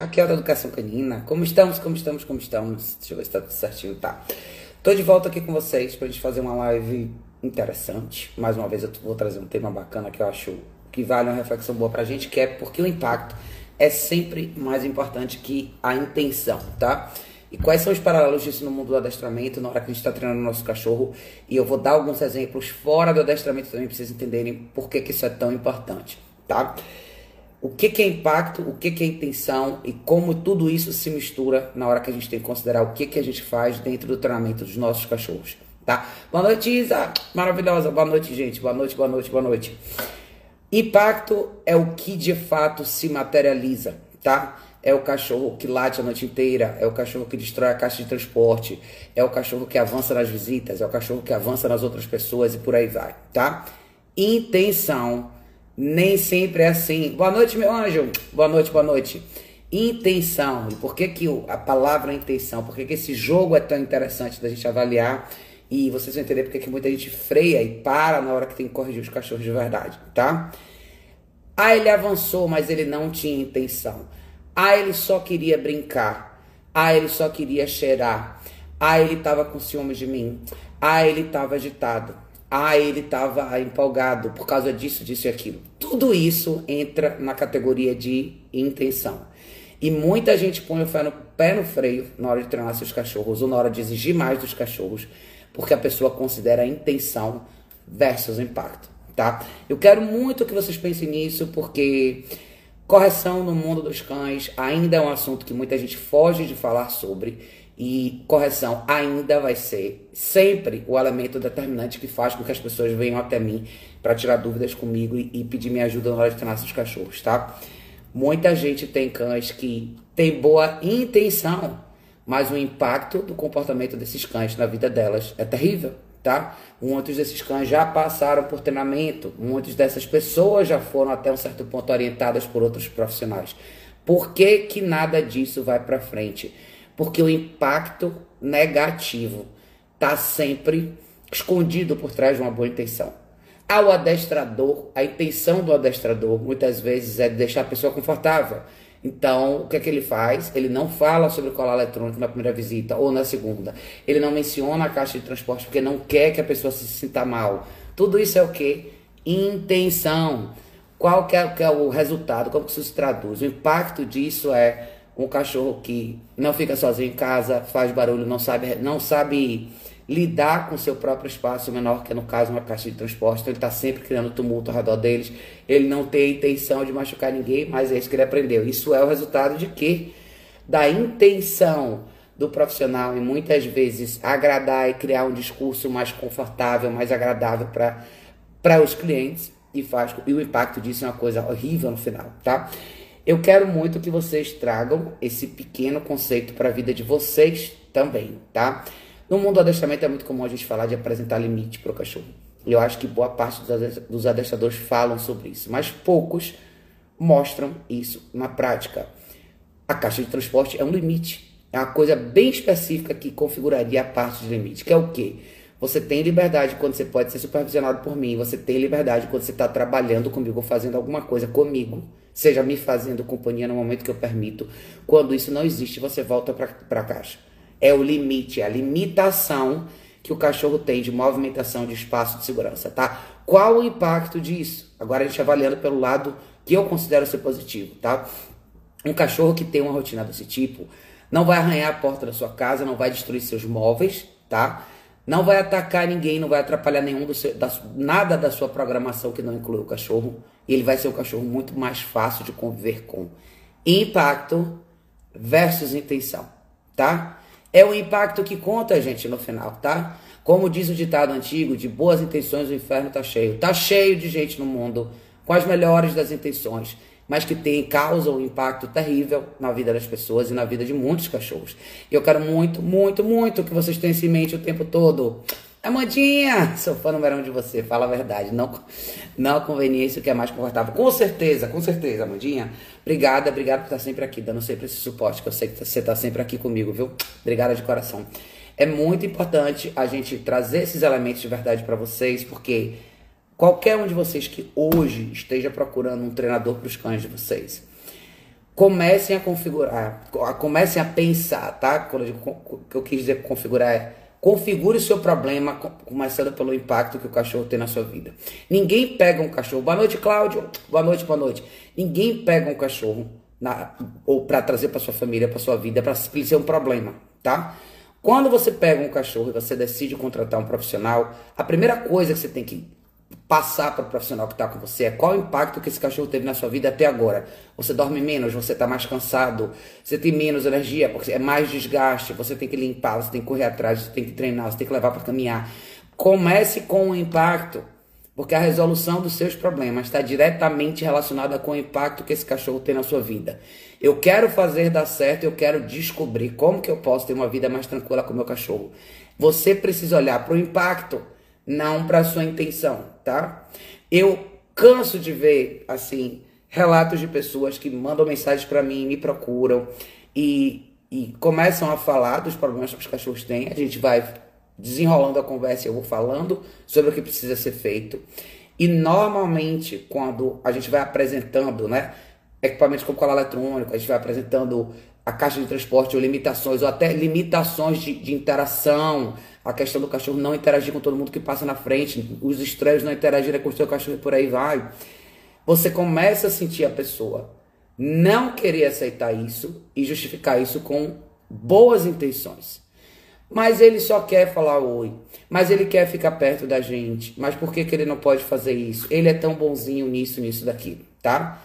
Aqui é a Educação Canina. Como estamos, como estamos, como estamos? Deixa eu ver se tá tudo certinho. Tá. Tô de volta aqui com vocês pra gente fazer uma live interessante. Mais uma vez eu vou trazer um tema bacana que eu acho que vale uma reflexão boa pra gente, que é porque o impacto é sempre mais importante que a intenção, tá? E quais são os paralelos disso no mundo do adestramento, na hora que a gente está treinando o nosso cachorro? E eu vou dar alguns exemplos fora do adestramento também para vocês entenderem por que, que isso é tão importante, tá? O que, que é impacto, o que, que é intenção e como tudo isso se mistura na hora que a gente tem que considerar o que, que a gente faz dentro do treinamento dos nossos cachorros. Tá? Boa noite, Isa! Maravilhosa! Boa noite, gente! Boa noite, boa noite, boa noite. Impacto é o que de fato se materializa, tá? É o cachorro que late a noite inteira, é o cachorro que destrói a caixa de transporte, é o cachorro que avança nas visitas, é o cachorro que avança nas outras pessoas e por aí vai, tá? Intenção nem sempre é assim. Boa noite, meu anjo. Boa noite, boa noite. Intenção. E por que, que a palavra intenção? Por que, que esse jogo é tão interessante da gente avaliar? E vocês vão entender porque que muita gente freia e para na hora que tem que corrigir os cachorros de verdade, tá? Ah, ele avançou, mas ele não tinha intenção. Ah, ele só queria brincar. Ah, ele só queria cheirar. Ah, ele estava com ciúmes de mim. Ah, ele estava agitado ah, ele estava empolgado por causa disso, disso e aquilo. Tudo isso entra na categoria de intenção. E muita gente põe o pé no, pé no freio na hora de treinar seus cachorros ou na hora de exigir mais dos cachorros, porque a pessoa considera a intenção versus impacto, tá? Eu quero muito que vocês pensem nisso, porque correção no mundo dos cães ainda é um assunto que muita gente foge de falar sobre e correção ainda vai ser sempre o elemento determinante que faz com que as pessoas venham até mim para tirar dúvidas comigo e, e, pedir minha ajuda na hora de treinar seus cachorros, tá? Muita gente tem cães que tem boa intenção, mas o impacto do comportamento desses cães na vida delas é terrível, tá? Muitos desses cães já passaram por treinamento, muitas dessas pessoas já foram até um certo ponto orientadas por outros profissionais. Por que que nada disso vai para frente? Porque o impacto negativo está sempre escondido por trás de uma boa intenção. Ao adestrador, a intenção do adestrador muitas vezes é deixar a pessoa confortável. Então, o que é que ele faz? Ele não fala sobre colar eletrônico na primeira visita ou na segunda. Ele não menciona a caixa de transporte porque não quer que a pessoa se sinta mal. Tudo isso é o que? Intenção. Qual que é, que é o resultado? Como que isso se traduz? O impacto disso é um cachorro que não fica sozinho em casa, faz barulho, não sabe, não sabe lidar com seu próprio espaço menor, que é no caso uma caixa de transporte, então ele está sempre criando tumulto ao redor deles, ele não tem a intenção de machucar ninguém, mas é isso que ele aprendeu. Isso é o resultado de quê? Da intenção do profissional e muitas vezes agradar e criar um discurso mais confortável, mais agradável para os clientes e faz e o impacto disso é uma coisa horrível no final, tá? Eu quero muito que vocês tragam esse pequeno conceito para a vida de vocês também, tá? No mundo do adestramento é muito comum a gente falar de apresentar limite para o cachorro. Eu acho que boa parte dos adestradores falam sobre isso, mas poucos mostram isso na prática. A caixa de transporte é um limite. É uma coisa bem específica que configuraria a parte de limite, que é o quê? Você tem liberdade quando você pode ser supervisionado por mim. Você tem liberdade quando você está trabalhando comigo ou fazendo alguma coisa comigo seja me fazendo companhia no momento que eu permito. Quando isso não existe, você volta para a caixa. É o limite, é a limitação que o cachorro tem de movimentação de espaço de segurança, tá? Qual o impacto disso? Agora a gente avaliando pelo lado que eu considero ser positivo, tá? Um cachorro que tem uma rotina desse tipo não vai arranhar a porta da sua casa, não vai destruir seus móveis, tá? Não vai atacar ninguém, não vai atrapalhar nenhum do seu, da, nada da sua programação que não inclui o cachorro ele vai ser um cachorro muito mais fácil de conviver com. Impacto versus intenção, tá? É o impacto que conta, gente, no final, tá? Como diz o ditado antigo, de boas intenções o inferno tá cheio. Tá cheio de gente no mundo com as melhores das intenções, mas que tem causa um impacto terrível na vida das pessoas e na vida de muitos cachorros. Eu quero muito, muito, muito que vocês tenham isso em mente o tempo todo. Amandinha, sou fã número um de você, fala a verdade. Não, não a conveniência que é mais confortável. Com certeza, com certeza, Amandinha. Obrigada, obrigada por estar sempre aqui, dando sempre esse suporte, que eu sei que você está sempre aqui comigo, viu? Obrigada de coração. É muito importante a gente trazer esses elementos de verdade para vocês, porque qualquer um de vocês que hoje esteja procurando um treinador para os cães de vocês, comecem a configurar, comecem a pensar, tá? O que eu quis dizer configurar é configure o seu problema começando pelo impacto que o cachorro tem na sua vida. Ninguém pega um cachorro. Boa noite, Cláudio. Boa noite, boa noite. Ninguém pega um cachorro na, ou para trazer para sua família, para sua vida, para ser um problema, tá? Quando você pega um cachorro e você decide contratar um profissional, a primeira coisa que você tem que passar para o profissional que está com você é qual o impacto que esse cachorro teve na sua vida até agora. Você dorme menos, você está mais cansado, você tem menos energia, porque é mais desgaste, você tem que limpar, você tem que correr atrás, você tem que treinar, você tem que levar para caminhar. Comece com o impacto, porque a resolução dos seus problemas está diretamente relacionada com o impacto que esse cachorro tem na sua vida. Eu quero fazer dar certo, eu quero descobrir como que eu posso ter uma vida mais tranquila com o meu cachorro. Você precisa olhar para o impacto não para sua intenção, tá? Eu canso de ver assim relatos de pessoas que mandam mensagens para mim, me procuram e, e começam a falar dos problemas que os cachorros têm. A gente vai desenrolando a conversa, eu vou falando sobre o que precisa ser feito. E normalmente, quando a gente vai apresentando, né, equipamentos como colar eletrônico, a gente vai apresentando a caixa de transporte ou limitações, ou até limitações de, de interação, a questão do cachorro não interagir com todo mundo que passa na frente, os estranhos não interagirem com o seu cachorro e por aí vai. Você começa a sentir a pessoa não querer aceitar isso e justificar isso com boas intenções. Mas ele só quer falar oi. Mas ele quer ficar perto da gente. Mas por que, que ele não pode fazer isso? Ele é tão bonzinho nisso, nisso, daquilo, tá?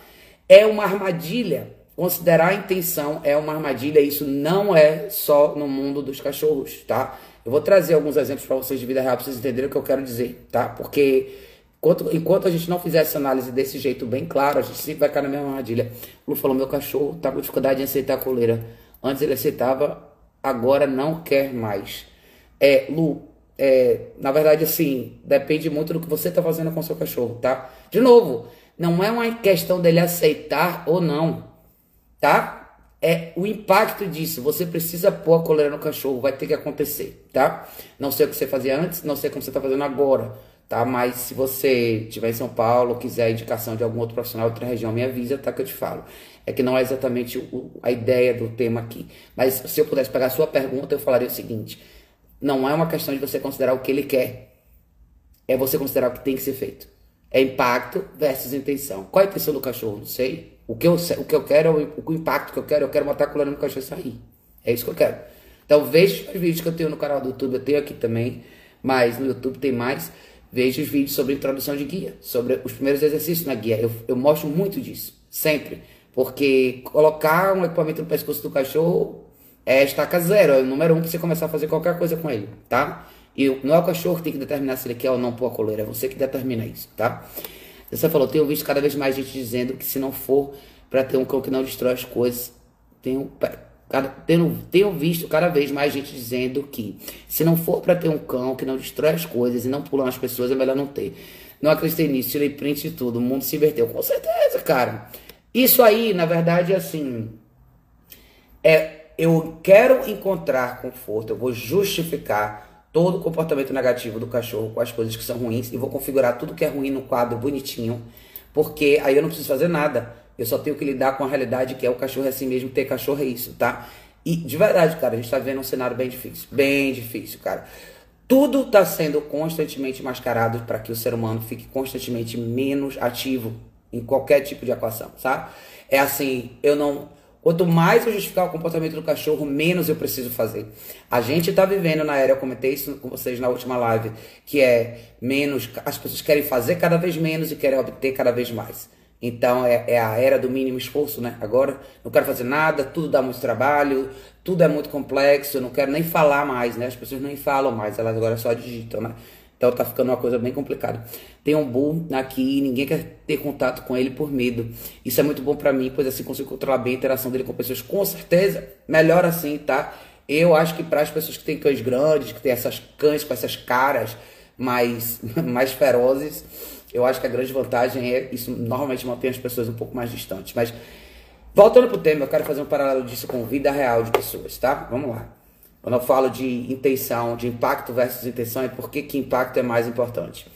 É uma armadilha. Considerar a intenção é uma armadilha. Isso não é só no mundo dos cachorros, tá? Eu vou trazer alguns exemplos para vocês de vida real para vocês entenderem o que eu quero dizer, tá? Porque enquanto, enquanto a gente não fizer essa análise desse jeito bem claro, a gente sempre vai cair na mesma armadilha. O Lu falou: meu cachorro tá com dificuldade em aceitar a coleira. Antes ele aceitava, agora não quer mais. É, Lu, é, na verdade, assim, depende muito do que você tá fazendo com o seu cachorro, tá? De novo, não é uma questão dele aceitar ou não, tá? é o impacto disso. Você precisa pôr a coleira no cachorro, vai ter que acontecer, tá? Não sei o que você fazia antes, não sei como você está fazendo agora, tá? Mas se você estiver em São Paulo, quiser indicação de algum outro profissional de outra região, me avisa, tá? Que eu te falo. É que não é exatamente o, a ideia do tema aqui. Mas se eu pudesse pegar a sua pergunta, eu falaria o seguinte: não é uma questão de você considerar o que ele quer, é você considerar o que tem que ser feito. É impacto versus intenção. Qual a intenção do cachorro? Não sei. O que eu, o que eu quero, o, o impacto que eu quero, eu quero matar colando no cachorro e sair. É isso que eu quero. Então veja os vídeos que eu tenho no canal do YouTube, eu tenho aqui também, mas no YouTube tem mais. Veja os vídeos sobre introdução de guia, sobre os primeiros exercícios na guia. Eu, eu mostro muito disso, sempre. Porque colocar um equipamento no pescoço do cachorro é estaca zero, é o número um para você começar a fazer qualquer coisa com ele, tá? E não é o cachorro que tem que determinar se ele quer ou não pôr a coleira, é você que determina isso, tá? Você falou, tenho visto cada vez mais gente dizendo que se não for para ter um cão que não destrói as coisas, tenho, tenho, tenho visto cada vez mais gente dizendo que se não for para ter um cão que não destrói as coisas e não pula nas pessoas, é melhor não ter. Não acreditei nisso, tirei print de tudo, o mundo se inverteu. Com certeza, cara. Isso aí, na verdade, é assim. É, eu quero encontrar conforto, eu vou justificar todo o comportamento negativo do cachorro com as coisas que são ruins e vou configurar tudo que é ruim no quadro bonitinho, porque aí eu não preciso fazer nada. Eu só tenho que lidar com a realidade que é o cachorro é assim mesmo, ter cachorro é isso, tá? E de verdade, cara, a gente tá vendo um cenário bem difícil, bem difícil, cara. Tudo está sendo constantemente mascarado para que o ser humano fique constantemente menos ativo em qualquer tipo de equação, sabe? É assim, eu não Quanto mais eu justificar o comportamento do cachorro, menos eu preciso fazer. A gente está vivendo na era, eu comentei isso com vocês na última live, que é menos, as pessoas querem fazer cada vez menos e querem obter cada vez mais. Então é, é, a era do mínimo esforço, né? Agora não quero fazer nada, tudo dá muito trabalho, tudo é muito complexo, eu não quero nem falar mais, né? As pessoas nem falam mais, elas agora só digitam, né? Então tá ficando uma coisa bem complicada. Tem um bull aqui, ninguém quer ter contato com ele por medo. Isso é muito bom para mim, pois assim consigo controlar bem a interação dele com pessoas. Com certeza, melhor assim, tá? Eu acho que para as pessoas que têm cães grandes, que têm essas cães com essas caras mais, mais ferozes, eu acho que a grande vantagem é isso normalmente mantém as pessoas um pouco mais distantes. Mas voltando pro tema, eu quero fazer um paralelo disso com vida real de pessoas, tá? Vamos lá. Quando eu falo de intenção, de impacto versus intenção, é porque que impacto é mais importante.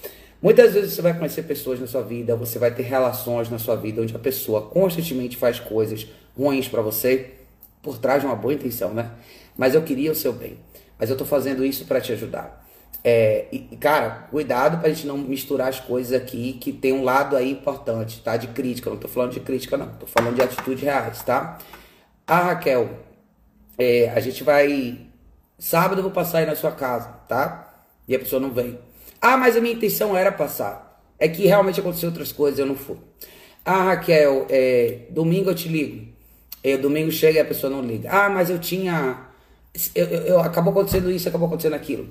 Muitas vezes você vai conhecer pessoas na sua vida, você vai ter relações na sua vida onde a pessoa constantemente faz coisas ruins para você, por trás de uma boa intenção, né? Mas eu queria o seu bem. Mas eu tô fazendo isso para te ajudar. É, e, cara, cuidado pra gente não misturar as coisas aqui, que tem um lado aí importante, tá? De crítica. Não tô falando de crítica, não. Tô falando de atitudes reais, tá? A Raquel, é, a gente vai. Sábado eu vou passar aí na sua casa, tá? E a pessoa não vem. Ah, mas a minha intenção era passar. É que realmente aconteceu outras coisas, eu não fui. Ah, Raquel, é, domingo eu te ligo. É, domingo chega e a pessoa não liga. Ah, mas eu tinha. Eu, eu, eu, acabou acontecendo isso, acabou acontecendo aquilo.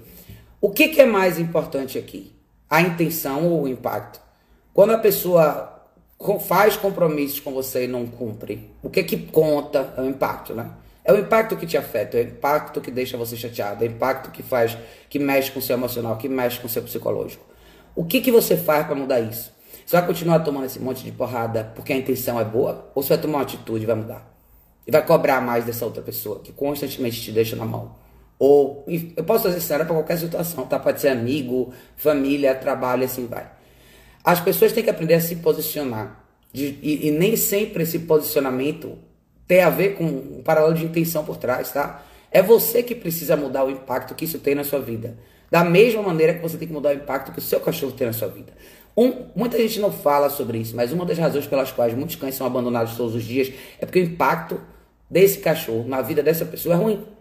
O que, que é mais importante aqui? A intenção ou o impacto? Quando a pessoa faz compromissos com você e não cumpre, o que que conta é o impacto, né? É o impacto que te afeta, é o impacto que deixa você chateado, é o impacto que faz, que mexe com o seu emocional, que mexe com o seu psicológico. O que que você faz para mudar isso? Você vai continuar tomando esse monte de porrada porque a intenção é boa? Ou você vai tomar uma atitude e vai mudar? E vai cobrar mais dessa outra pessoa que constantemente te deixa na mão? Ou eu posso fazer isso para qualquer situação, tá? Pode ser amigo, família, trabalho, assim vai. As pessoas têm que aprender a se posicionar. De, e, e, nem sempre esse posicionamento tem a ver com um paralelo de intenção por trás, tá? É você que precisa mudar o impacto que isso tem na sua vida. Da mesma maneira que você tem que mudar o impacto que o seu cachorro tem na sua vida. Um, muita gente não fala sobre isso, mas uma das razões pelas quais muitos cães são abandonados todos os dias é porque o impacto desse cachorro na vida dessa pessoa é ruim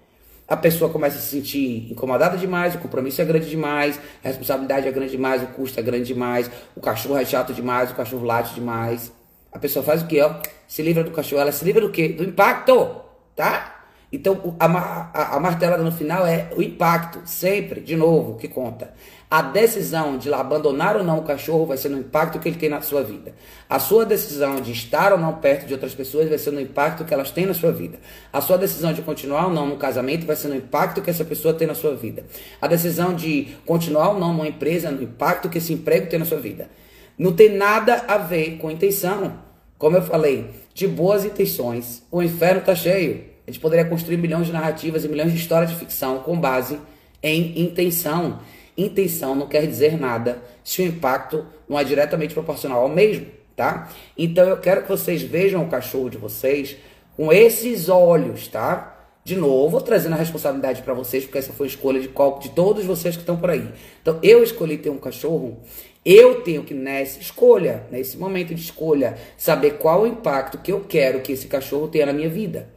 a pessoa começa a se sentir incomodada demais, o compromisso é grande demais, a responsabilidade é grande demais, o custo é grande demais, o cachorro é chato demais, o cachorro late demais. A pessoa faz o quê? Ó? Se livra do cachorro, ela se livra do quê? Do impacto, tá? Então, a, a, a martelada no final é o impacto, sempre, de novo, que conta. A decisão de abandonar ou não o cachorro vai ser no impacto que ele tem na sua vida. A sua decisão de estar ou não perto de outras pessoas vai ser no impacto que elas têm na sua vida. A sua decisão de continuar ou não no casamento vai ser no impacto que essa pessoa tem na sua vida. A decisão de continuar ou não numa empresa, no impacto que esse emprego tem na sua vida. Não tem nada a ver com intenção. Como eu falei, de boas intenções, o inferno está cheio. A gente poderia construir milhões de narrativas e milhões de histórias de ficção com base em intenção. Intenção não quer dizer nada se o impacto não é diretamente proporcional ao mesmo, tá? Então eu quero que vocês vejam o cachorro de vocês com esses olhos, tá? De novo, trazendo a responsabilidade para vocês, porque essa foi a escolha de, qual, de todos vocês que estão por aí. Então, eu escolhi ter um cachorro, eu tenho que, nessa escolha, nesse momento de escolha, saber qual o impacto que eu quero que esse cachorro tenha na minha vida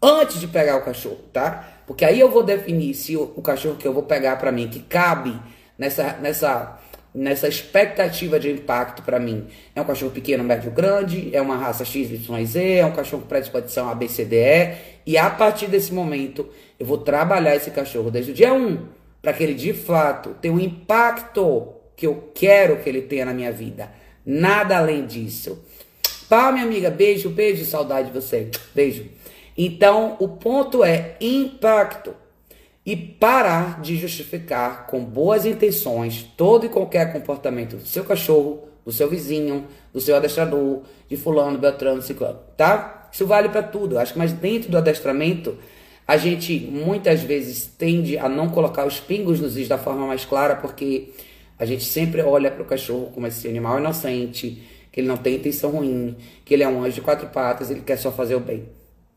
antes de pegar o cachorro, tá? Porque aí eu vou definir se o, o cachorro que eu vou pegar para mim, que cabe nessa, nessa, nessa expectativa de impacto para mim, é um cachorro pequeno, médio, grande, é uma raça XYZ, é um cachorro com predisposição ABCDE, e a partir desse momento eu vou trabalhar esse cachorro desde o dia 1, para que ele de fato tenha um impacto que eu quero que ele tenha na minha vida. Nada além disso. Pá, minha amiga, beijo, beijo, saudade de você. Beijo. Então, o ponto é impacto e parar de justificar com boas intenções todo e qualquer comportamento do seu cachorro, do seu vizinho, do seu adestrador, de fulano, beltrano, ciclano, tá? Isso vale para tudo. Acho que mas dentro do adestramento, a gente muitas vezes tende a não colocar os pingos nos is da forma mais clara, porque a gente sempre olha para o cachorro como esse animal inocente, que ele não tem intenção ruim, que ele é um anjo de quatro patas, ele quer só fazer o bem.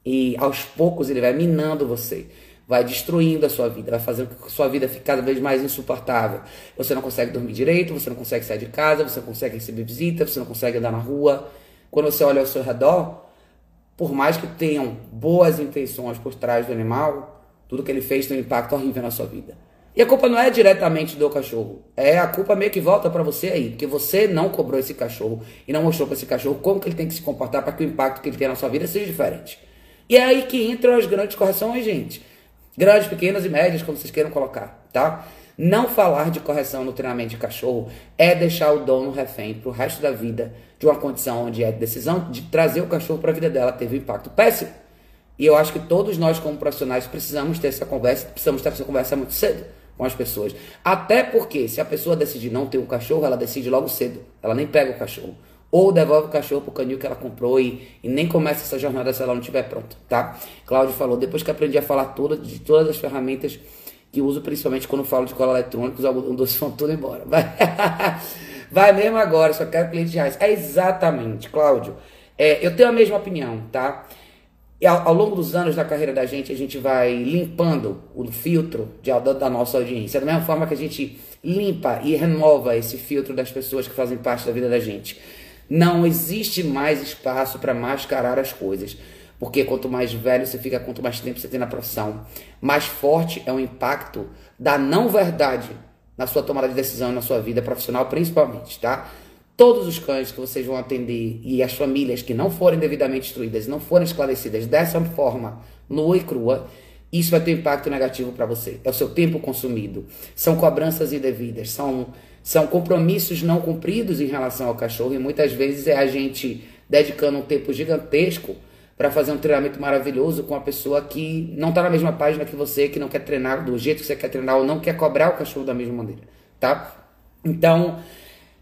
E aos poucos ele vai minando você, vai destruindo a sua vida, vai fazendo com que a sua vida fique cada vez mais insuportável. Você não consegue dormir direito, você não consegue sair de casa, você não consegue receber visita, você não consegue andar na rua. Quando você olha ao seu redor, por mais que tenham boas intenções por trás do animal, tudo que ele fez tem um impacto horrível na sua vida. E a culpa não é diretamente do cachorro. É a culpa meio que volta para você aí, porque você não cobrou esse cachorro e não mostrou para esse cachorro como que ele tem que se comportar para que o impacto que ele tem na sua vida seja diferente. E é aí que entram as grandes correções, gente. Grandes, pequenas e médias, como vocês queiram colocar, tá? Não falar de correção no treinamento de cachorro é deixar o dono refém pro resto da vida de uma condição onde é decisão de trazer o cachorro para a vida dela teve um impacto péssimo. E eu acho que todos nós, como profissionais, precisamos ter essa conversa, precisamos ter essa conversa muito cedo com as pessoas. Até porque, se a pessoa decidir não ter um cachorro, ela decide logo cedo. Ela nem pega o cachorro. Ou devolve o cachorro pro canil que ela comprou e, e nem começa essa jornada se ela não estiver pronta, tá? Cláudio falou, depois que aprendi a falar toda, de todas as ferramentas que uso, principalmente quando falo de cola eletrônica, os algodão doce vão tudo embora. Vai, Vai mesmo agora, só quero clientes reais. É exatamente, Cláudio. É, eu tenho a mesma opinião, tá? E ao, ao, longo dos anos da carreira da gente, a gente vai limpando o filtro de, da nossa audiência. Da mesma forma que a gente limpa e renova esse filtro das pessoas que fazem parte da vida da gente. Não existe mais espaço para mascarar as coisas. Porque quanto mais velho você fica, quanto mais tempo você tem na profissão, mais forte é o impacto da não verdade na sua tomada de decisão, na sua vida profissional, principalmente, tá? todos os cães que vocês vão atender e as famílias que não forem devidamente instruídas, não forem esclarecidas dessa forma, nua e crua, isso vai ter impacto negativo para você. É o seu tempo consumido. São cobranças indevidas, são, são compromissos não cumpridos em relação ao cachorro e muitas vezes é a gente dedicando um tempo gigantesco para fazer um treinamento maravilhoso com uma pessoa que não está na mesma página que você, que não quer treinar do jeito que você quer treinar ou não quer cobrar o cachorro da mesma maneira, tá? Então,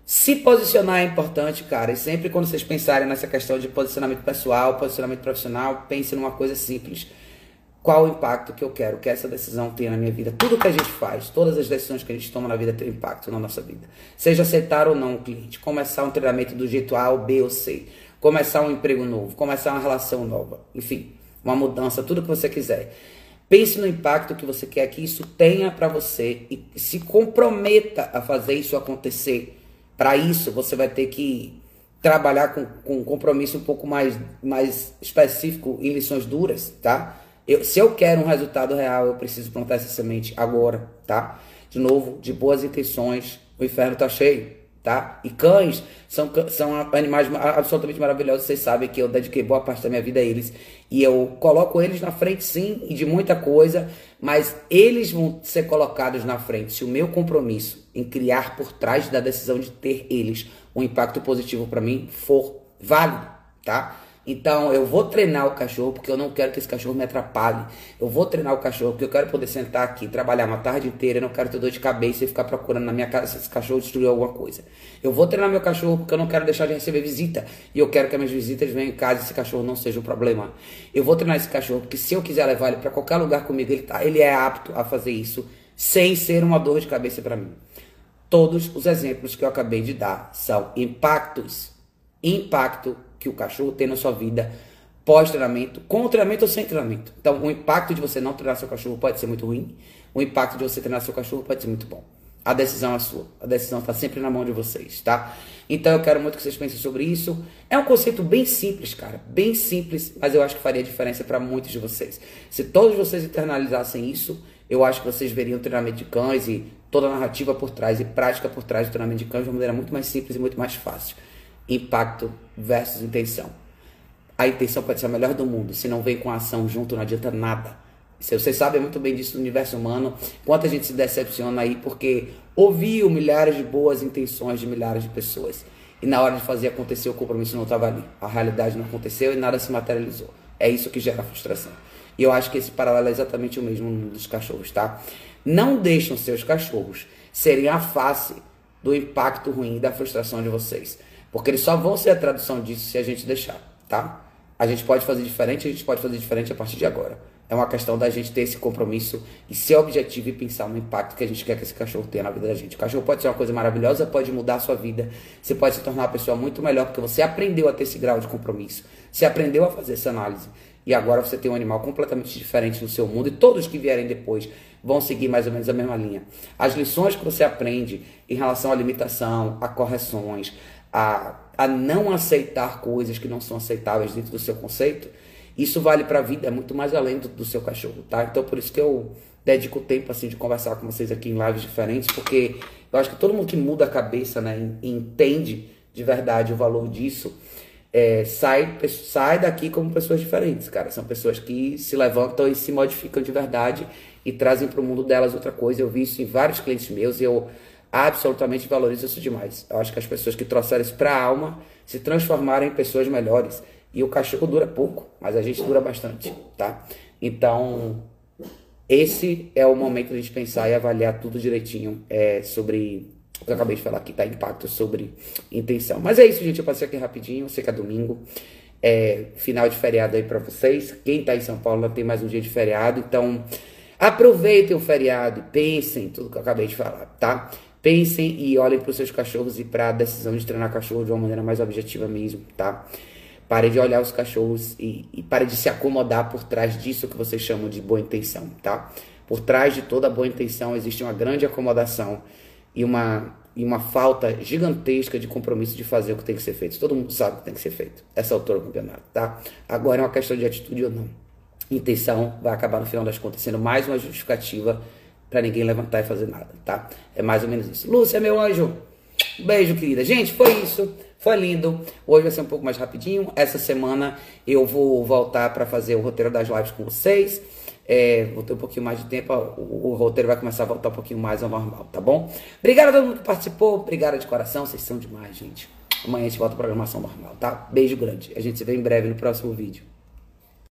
se posicionar é importante, cara. E sempre quando vocês pensarem nessa questão de posicionamento pessoal, posicionamento profissional, pense numa coisa simples. Qual o impacto que eu quero que essa decisão tenha na minha vida? Tudo que a gente faz, todas as decisões que a gente toma na vida tem impacto na nossa vida. Seja aceitar ou não o cliente, começar um treinamento do jeito A ou B ou C, começar um emprego novo, começar uma relação nova, enfim, uma mudança, tudo que você quiser. Pense no impacto que você quer que isso tenha para você e se comprometa a fazer isso acontecer para isso, você vai ter que trabalhar com, com um compromisso um pouco mais, mais específico em lições duras, tá? Eu, se eu quero um resultado real, eu preciso plantar essa semente agora, tá? De novo, de boas intenções, o inferno tá cheio tá? E cães são, são animais absolutamente maravilhosos. Vocês sabem que eu dediquei boa parte da minha vida a eles. E eu coloco eles na frente, sim, e de muita coisa, mas eles vão ser colocados na frente se o meu compromisso em criar por trás da decisão de ter eles um impacto positivo para mim for válido, tá? Então eu vou treinar o cachorro porque eu não quero que esse cachorro me atrapalhe. Eu vou treinar o cachorro porque eu quero poder sentar aqui, trabalhar uma tarde inteira, eu não quero ter dor de cabeça e ficar procurando na minha casa se esse cachorro destruiu alguma coisa. Eu vou treinar meu cachorro porque eu não quero deixar de receber visita e eu quero que as minhas visitas venham em casa e esse cachorro não seja um problema. Eu vou treinar esse cachorro porque se eu quiser levar ele para qualquer lugar comigo, ele, tá, ele é apto a fazer isso sem ser uma dor de cabeça para mim. Todos os exemplos que eu acabei de dar são impactos. Impacto que o cachorro tem na sua vida pós-treinamento, com treinamento ou sem treinamento. Então, o impacto de você não treinar seu cachorro pode ser muito ruim, o impacto de você treinar seu cachorro pode ser muito bom. A decisão é sua, a decisão está sempre na mão de vocês, tá? Então, eu quero muito que vocês pensem sobre isso. É um conceito bem simples, cara, bem simples, mas eu acho que faria diferença para muitos de vocês. Se todos vocês internalizassem isso, eu acho que vocês veriam o treinamento de cães e toda a narrativa por trás e prática por trás do treinamento de cães de uma maneira muito mais simples e muito mais fácil impacto versus intenção. A intenção pode ser a melhor do mundo, se não vem com a ação junto, não adianta nada. Vocês sabem muito bem disso no universo humano, quanta gente se decepciona aí porque ouviu milhares de boas intenções de milhares de pessoas. E na hora de fazer acontecer, o compromisso não estava ali. A realidade não aconteceu e nada se materializou. É isso que gera frustração. E eu acho que esse paralelo é exatamente o mesmo dos cachorros, tá? Não deixem seus cachorros serem a face do impacto ruim e da frustração de vocês. Porque eles só vão ser a tradução disso se a gente deixar, tá? A gente pode fazer diferente, a gente pode fazer diferente a partir de agora. É uma questão da gente ter esse compromisso e ser objetivo e pensar no impacto que a gente quer que esse cachorro tenha na vida da gente. O cachorro pode ser uma coisa maravilhosa, pode mudar a sua vida. Você pode se tornar uma pessoa muito melhor porque você aprendeu a ter esse grau de compromisso. Você aprendeu a fazer essa análise. E agora você tem um animal completamente diferente no seu mundo e todos que vierem depois vão seguir mais ou menos a mesma linha. As lições que você aprende em relação à limitação, a correções, a, a não aceitar coisas que não são aceitáveis dentro do seu conceito, isso vale para a vida, é muito mais além do, do, seu cachorro, tá? Então por isso que eu dedico tempo assim de conversar com vocês aqui em lives diferentes, porque eu acho que todo mundo que muda a cabeça, né, entende de verdade o valor disso, é, sai, sai daqui como pessoas diferentes, cara. São pessoas que se levantam e se modificam de verdade e trazem para o mundo delas outra coisa. Eu vi isso em vários clientes meus e eu absolutamente valorizo isso demais. Eu acho que as pessoas que trouxeram isso para a alma se transformaram em pessoas melhores. E o cachorro dura pouco, mas a gente dura bastante, tá? Então, esse é o momento de a gente pensar e avaliar tudo direitinho é, sobre o que eu acabei de falar aqui, tá? Impacto sobre intenção. Mas é isso, gente. Eu passei aqui rapidinho. Eu sei que é domingo. É, final de feriado aí para vocês. Quem tá em São Paulo tem mais um dia de feriado. Então, aproveitem o feriado e pensem tudo que eu acabei de falar, tá? Pensem e olhem para os seus cachorros e para a decisão de treinar cachorro de uma maneira mais objetiva mesmo, tá? Pare de olhar os cachorros e, e pare de se acomodar por trás disso que vocês chamam de boa intenção, tá? Por trás de toda boa intenção existe uma grande acomodação e uma, e uma falta gigantesca de compromisso de fazer o que tem que ser feito. Todo mundo sabe o que tem que ser feito. Essa altura do campeonato, tá? Agora é uma questão de atitude ou não. Intenção vai acabar no final das contas sendo mais uma justificativa para ninguém levantar e fazer nada, tá? É mais ou menos isso. Lúcia, meu anjo, beijo, querida. Gente, foi isso. Foi lindo. Hoje vai ser um pouco mais rapidinho. Essa semana eu vou voltar para fazer o roteiro das lives com vocês. É, vou ter um pouquinho mais de tempo. O, o, roteiro vai começar a voltar um pouquinho mais ao normal, tá bom? Obrigado a todo mundo que participou. Obrigado de coração. Vocês são demais, gente. Amanhã a gente volta a programação normal, tá? Beijo grande. A gente se vê em breve no próximo vídeo.